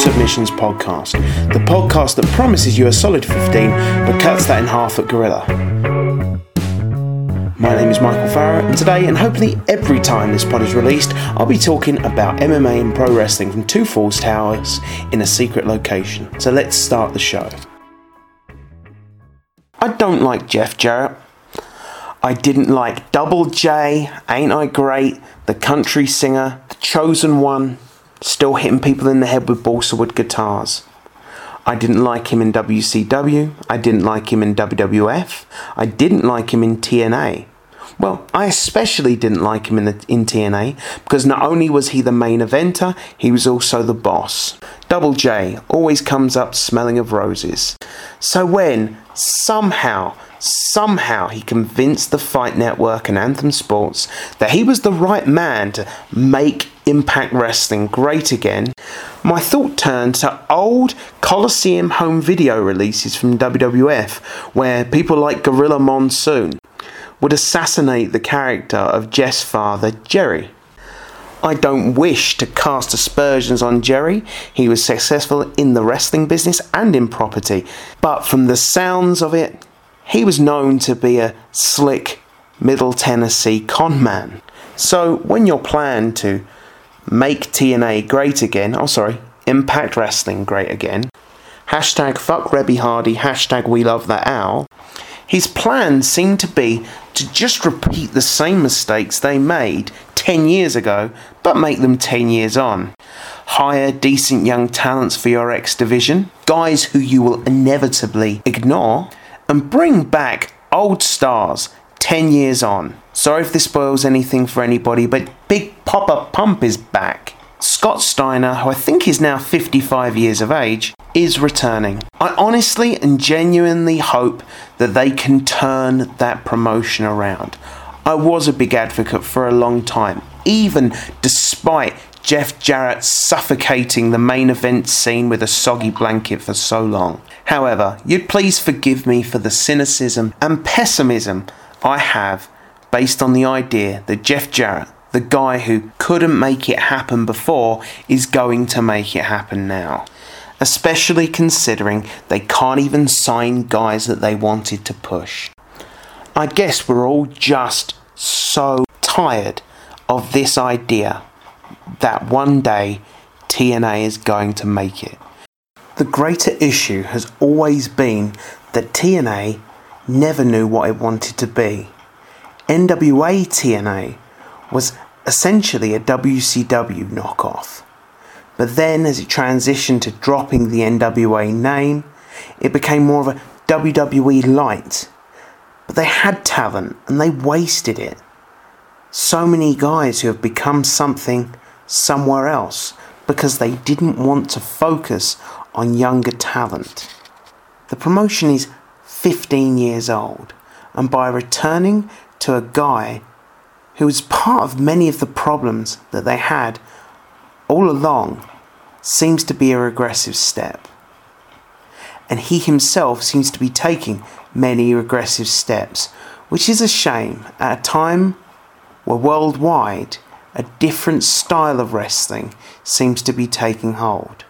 Submissions podcast, the podcast that promises you a solid 15 but cuts that in half at Gorilla. My name is Michael Farrow, and today, and hopefully every time this pod is released, I'll be talking about MMA and pro wrestling from Two Falls Towers in a secret location. So let's start the show. I don't like Jeff Jarrett. I didn't like Double J, Ain't I Great, The Country Singer, The Chosen One, still hitting people in the head with balsa wood guitars. I didn't like him in WCW. I didn't like him in WWF. I didn't like him in TNA. Well, I especially didn't like him in, the, in TNA because not only was he the main eventer, he was also the boss. Double J always comes up smelling of roses. So when somehow somehow he convinced the Fight Network and Anthem Sports that he was the right man to make Impact Wrestling great again, my thought turned to old Coliseum home video releases from WWF where people like Gorilla Monsoon would assassinate the character of Jeff's father, Jerry. I don't wish to cast aspersions on Jerry. He was successful in the wrestling business and in property. But from the sounds of it, he was known to be a slick Middle Tennessee conman. So when your plan to make TNA great again, oh sorry, Impact Wrestling great again, hashtag fuck Reby Hardy, hashtag we love that owl, his plan seemed to be to just repeat the same mistakes they made 10 years ago, but make them 10 years on. Hire decent young talents for your X division, guys who you will inevitably ignore, and bring back old stars 10 years on. Sorry if this spoils anything for anybody, but Big Papa Pump is back. Scott Steiner, who I think is now 55 years of age, is returning. I honestly and genuinely hope that they can turn that promotion around. I was a big advocate for a long time, even despite Jeff Jarrett suffocating the main event scene with a soggy blanket for so long. However, you'd please forgive me for the cynicism and pessimism I have based on the idea that Jeff Jarrett, the guy who couldn't make it happen before, is going to make it happen now. Especially considering they can't even sign guys that they wanted to push. I guess we're all just so tired of this idea that one day TNA is going to make it. The greater issue has always been that TNA never knew what it wanted to be. NWA TNA was essentially a WCW knockoff. But then, as it transitioned to dropping the NWA name, it became more of a WWE light. But they had talent and they wasted it. So many guys who have become something somewhere else because they didn't want to focus on younger talent. The promotion is 15 years old, and by returning to a guy who was part of many of the problems that they had all along seems to be a regressive step. And he himself seems to be taking many regressive steps, which is a shame at a time where worldwide a different style of wrestling seems to be taking hold.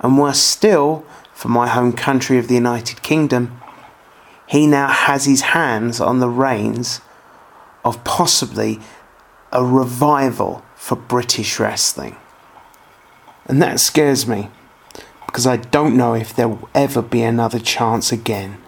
And worse still, for my home country of the United Kingdom, he now has his hands on the reins of possibly a revival for British wrestling. And that scares me because I don't know if there will ever be another chance again.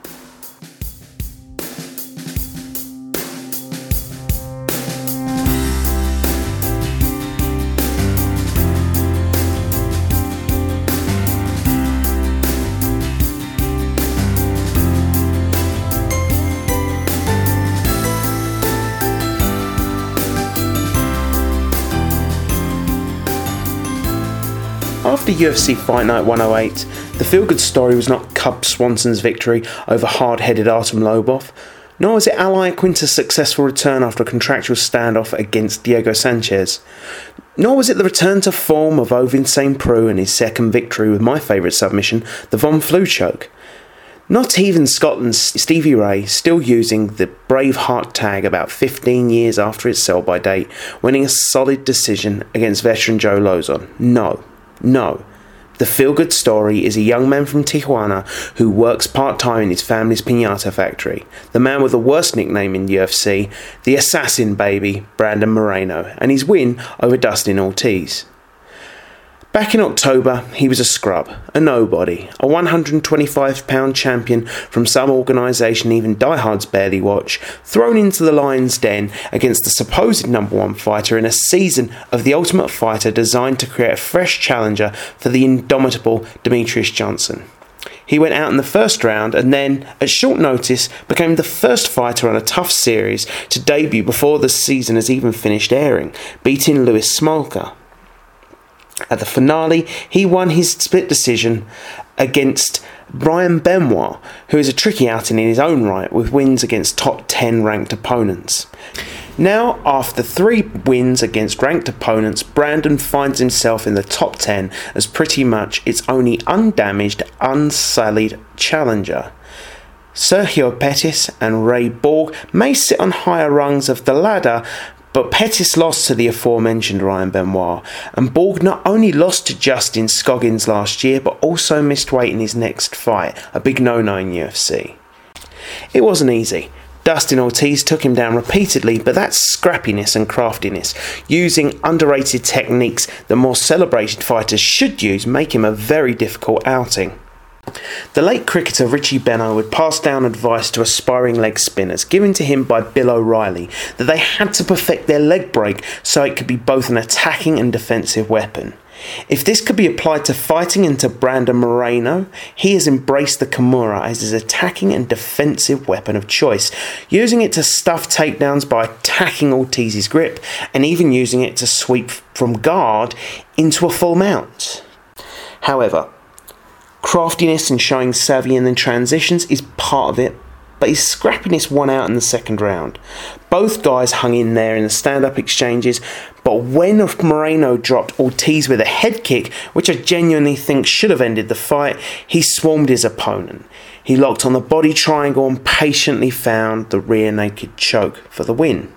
After UFC Fight Night 108, the feel good story was not Cub Swanson's victory over hard headed Artem Lobov, nor was it Al Iaquinta's successful return after a contractual standoff against Diego Sanchez, nor was it the return to form of Ovince St. Preux and his second victory with my favourite submission, the Von Flue choke. Not even Scotland's Stevie Ray still using the Braveheart tag about 15 years after its sell by date, winning a solid decision against veteran Joe Lauzon. No, no. The feel good story is a young man from Tijuana who works part time in his family's pinata factory. The man with the worst nickname in UFC, the assassin baby, Brandon Moreno, and his win over Dustin Ortiz. Back in October, he was a scrub, a nobody, a 125 pound champion from some organisation even diehards barely watch, thrown into the lion's den against the supposed number one fighter in a season of The Ultimate Fighter designed to create a fresh challenger for the indomitable Demetrious Johnson. He went out in the first round and then, at short notice, became the first fighter on a tough series to debut before the season has even finished airing, beating Louis Smolka. At the finale, he won his split decision against Ryan Benoit, who is a tricky outing in his own right, with wins against top 10 ranked opponents. Now, after three wins against ranked opponents, Brandon finds himself in the top 10 as pretty much its only undamaged, unsullied challenger. Sergio Pettis and Ray Borg may sit on higher rungs of the ladder, but Pettis lost to the aforementioned Ryan Benoit, and Borg not only lost to Justin Scoggins last year, but also missed weight in his next fight, a big no no in UFC. It wasn't easy. Dustin Ortiz took him down repeatedly, but that scrappiness and craftiness, using underrated techniques that more celebrated fighters should use, make him a very difficult outing. The late cricketer Richie Benaud would pass down advice to aspiring leg spinners, given to him by Bill O'Reilly, that they had to perfect their leg break so it could be both an attacking and defensive weapon. If this could be applied to fighting into Brandon Moreno, he has embraced the Kimura as his attacking and defensive weapon of choice, using it to stuff takedowns by attacking Ortiz's grip, and even using it to sweep from guard into a full mount. However, Craftiness and showing savvy in the transitions is part of it, but his scrappiness won out in the second round. Both guys hung in there in the stand up exchanges, but when Moreno dropped Ortiz with a head kick, which I genuinely think should have ended the fight, he swarmed his opponent. He locked on the body triangle and patiently found the rear naked choke for the win.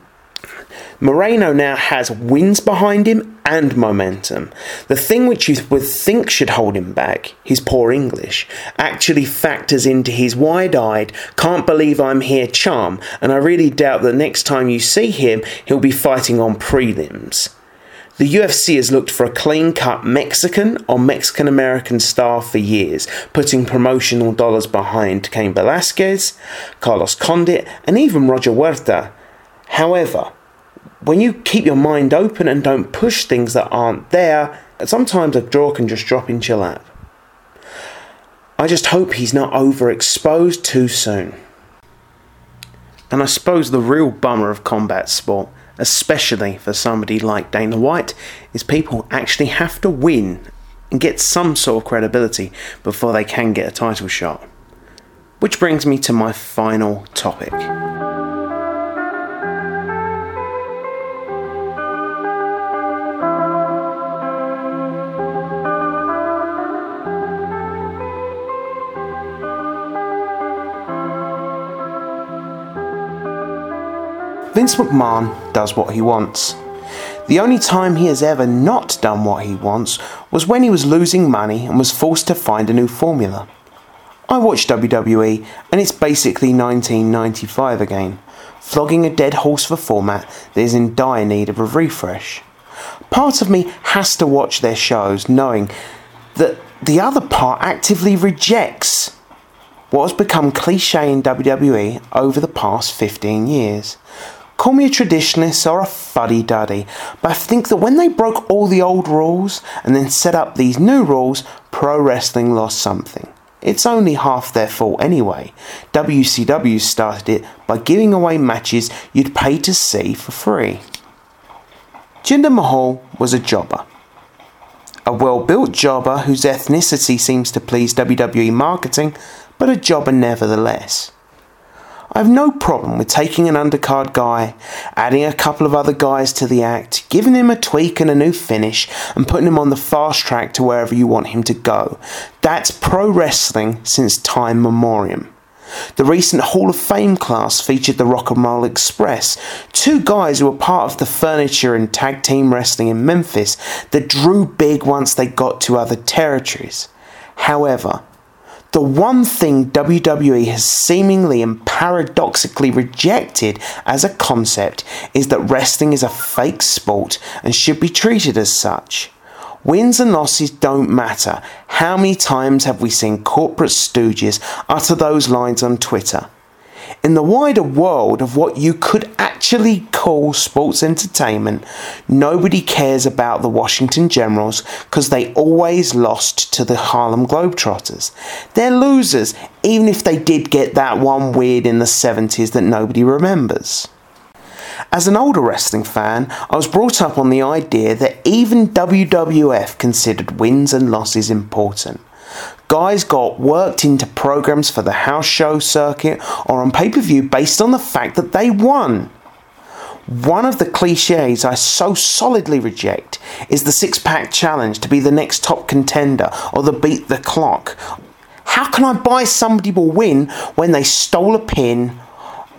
Moreno now has wins behind him and momentum. The thing which you would think should hold him back, his poor English, actually factors into his wide eyed, can't believe I'm here charm, and I really doubt that next time you see him, he'll be fighting on prelims. The UFC has looked for a clean cut Mexican or Mexican American star for years, putting promotional dollars behind Cain Velasquez, Carlos Condit, and even Roger Huerta. However, when you keep your mind open and don't push things that aren't there, sometimes a draw can just drop into your lap. I just hope he's not overexposed too soon. And I suppose the real bummer of combat sport, especially for somebody like Dana White, is people actually have to win and get some sort of credibility before they can get a title shot. Which brings me to my final topic. Vince McMahon does what he wants. The only time he has ever not done what he wants was when he was losing money and was forced to find a new formula. I watch WWE and it's basically 1995 again, flogging a dead horse for format that is in dire need of a refresh. Part of me has to watch their shows knowing that the other part actively rejects what has become cliche in WWE over the past 15 years. Call me a traditionalist or a fuddy duddy, but I think that when they broke all the old rules and then set up these new rules, pro wrestling lost something. It's only half their fault anyway. WCW started it by giving away matches you'd pay to see for free. Jinder Mahal was a jobber. A well built jobber whose ethnicity seems to please WWE marketing, but a jobber nevertheless. I have no problem with taking an undercard guy, adding a couple of other guys to the act, giving him a tweak and a new finish, and putting him on the fast track to wherever you want him to go. That's pro wrestling since time memoriam. The recent Hall of Fame class featured the Rock and Roll Express, two guys who were part of the furniture and tag team wrestling in Memphis that drew big once they got to other territories. However, the one thing WWE has seemingly and paradoxically rejected as a concept is that wrestling is a fake sport and should be treated as such. Wins and losses don't matter. How many times have we seen corporate stooges utter those lines on Twitter? In the wider world of what you could actually call sports entertainment, nobody cares about the Washington Generals because they always lost to the Harlem Globetrotters. They're losers, even if they did get that one weird in the 70s that nobody remembers. As an older wrestling fan, I was brought up on the idea that even WWF considered wins and losses important. Guys got worked into programs for the house show circuit or on pay per view based on the fact that they won. One of the cliches I so solidly reject is the six pack challenge to be the next top contender or the beat the clock. How can I buy somebody will win when they stole a pin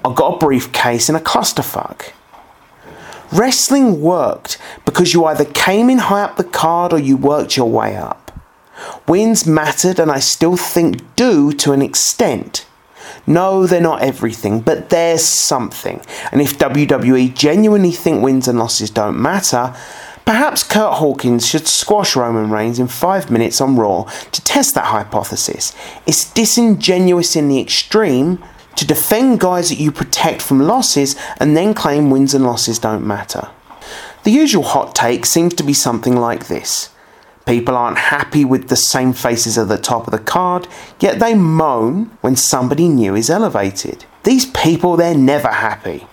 or got a briefcase in a clusterfuck? Wrestling worked because you either came in high up the card or you worked your way up. Wins mattered and I still think do to an extent. No, they're not everything, but there's something. And if WWE genuinely think wins and losses don't matter, perhaps Kurt Hawkins should squash Roman Reigns in five minutes on Raw to test that hypothesis. It's disingenuous in the extreme, to defend guys that you protect from losses and then claim wins and losses don't matter. The usual hot take seems to be something like this. People aren't happy with the same faces at the top of the card, yet they moan when somebody new is elevated. These people, they're never happy.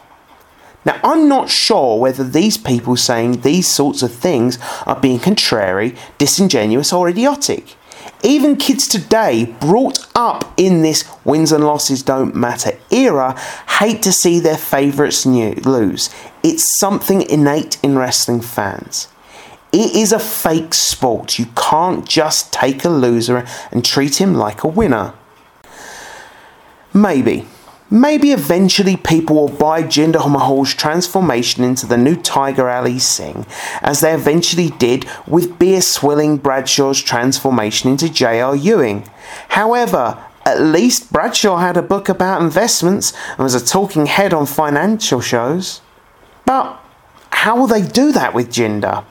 Now, I'm not sure whether these people saying these sorts of things are being contrary, disingenuous, or idiotic. Even kids today, brought up in this wins and losses don't matter era, hate to see their favourites lose. It's something innate in wrestling fans. It is a fake sport. You can't just take a loser and treat him like a winner. Maybe. Maybe eventually people will buy Jinder Mahal's transformation into the new Tiger Ali Singh, as they eventually did with beer swilling Bradshaw's transformation into J.R. Ewing. However, at least Bradshaw had a book about investments and was a talking head on financial shows. But how will they do that with Jinder?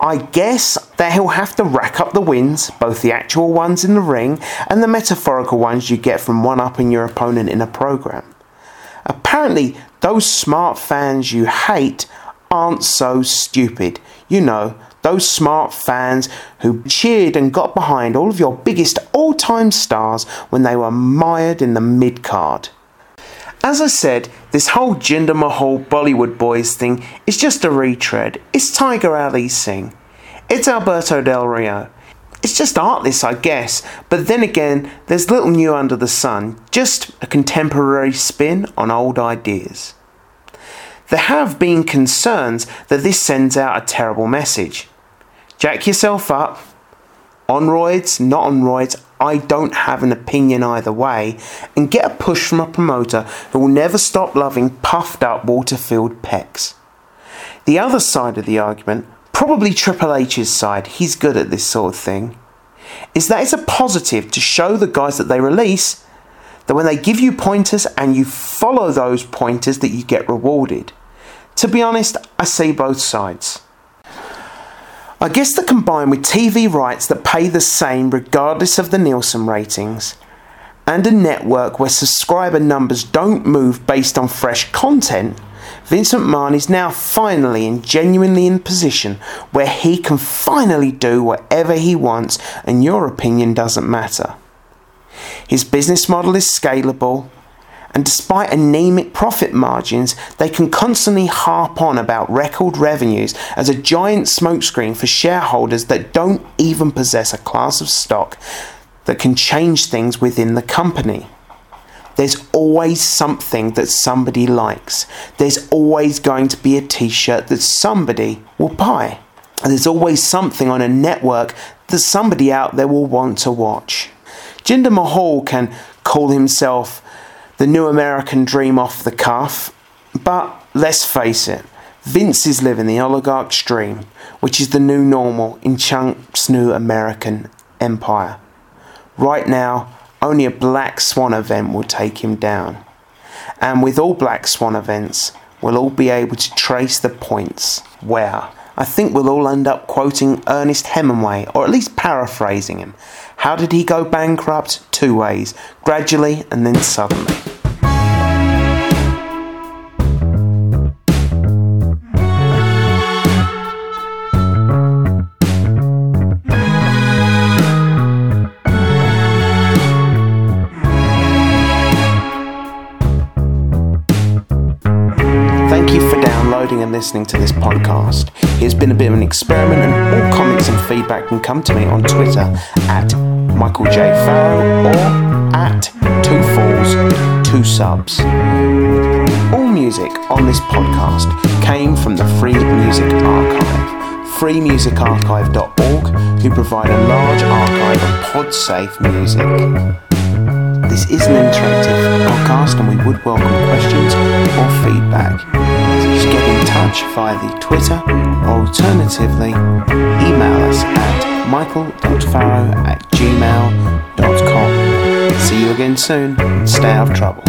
I guess that he'll have to rack up the wins, both the actual ones in the ring and the metaphorical ones you get from one upping your opponent in a program. Apparently, those smart fans you hate aren't so stupid. You know, those smart fans who cheered and got behind all of your biggest all time stars when they were mired in the mid card. As I said, this whole Jinder Mahal Bollywood Boys thing is just a retread. It's Tiger Ali Singh. It's Alberto Del Rio. It's just artless, I guess, but then again, there's little new under the sun, just a contemporary spin on old ideas. There have been concerns that this sends out a terrible message. Jack yourself up. On roids, not on roids, I don't have an opinion either way, and get a push from a promoter who will never stop loving puffed up water-filled pecs. The other side of the argument, probably Triple H's side, he's good at this sort of thing, is that it's a positive to show the guys that they release that when they give you pointers and you follow those pointers that you get rewarded. To be honest, I see both sides. I guess that combined with TV rights that pay the same regardless of the Nielsen ratings, and a network where subscriber numbers don't move based on fresh content, Vincent McMahon is now finally and genuinely in position where he can finally do whatever he wants and your opinion doesn't matter. His business model is scalable, and despite anemic profit margins, they can constantly harp on about record revenues as a giant smokescreen for shareholders that don't even possess a class of stock that can change things within the company. there's always something that somebody likes. There's always going to be a t shirt that somebody will buy. And there's always something on a network that somebody out there will want to watch. Jinder Mahal can call himself the new American dream off the cuff, but let's face it, Vince is living the oligarch's dream, which is the new normal in Chunk's new American empire. Right now, only a Black Swan event will take him down. And with all Black Swan events, we'll all be able to trace the points where I think we'll all end up quoting Ernest Hemingway, or at least paraphrasing him. How did he go bankrupt? Two ways gradually and then suddenly. And listening to this podcast. It's been a bit of an experiment, and all comments and feedback can come to me on Twitter at Michael J. Farrow or at Two Falls, Two Subs. All music on this podcast came from the Free Music Archive, freemusicarchive.org, who provide a large archive of pod-safe music. This is an interactive podcast and we would welcome questions or feedback. In touch via the Twitter alternatively email us at michael.farrow at gmail.com. See you again soon stay out of trouble.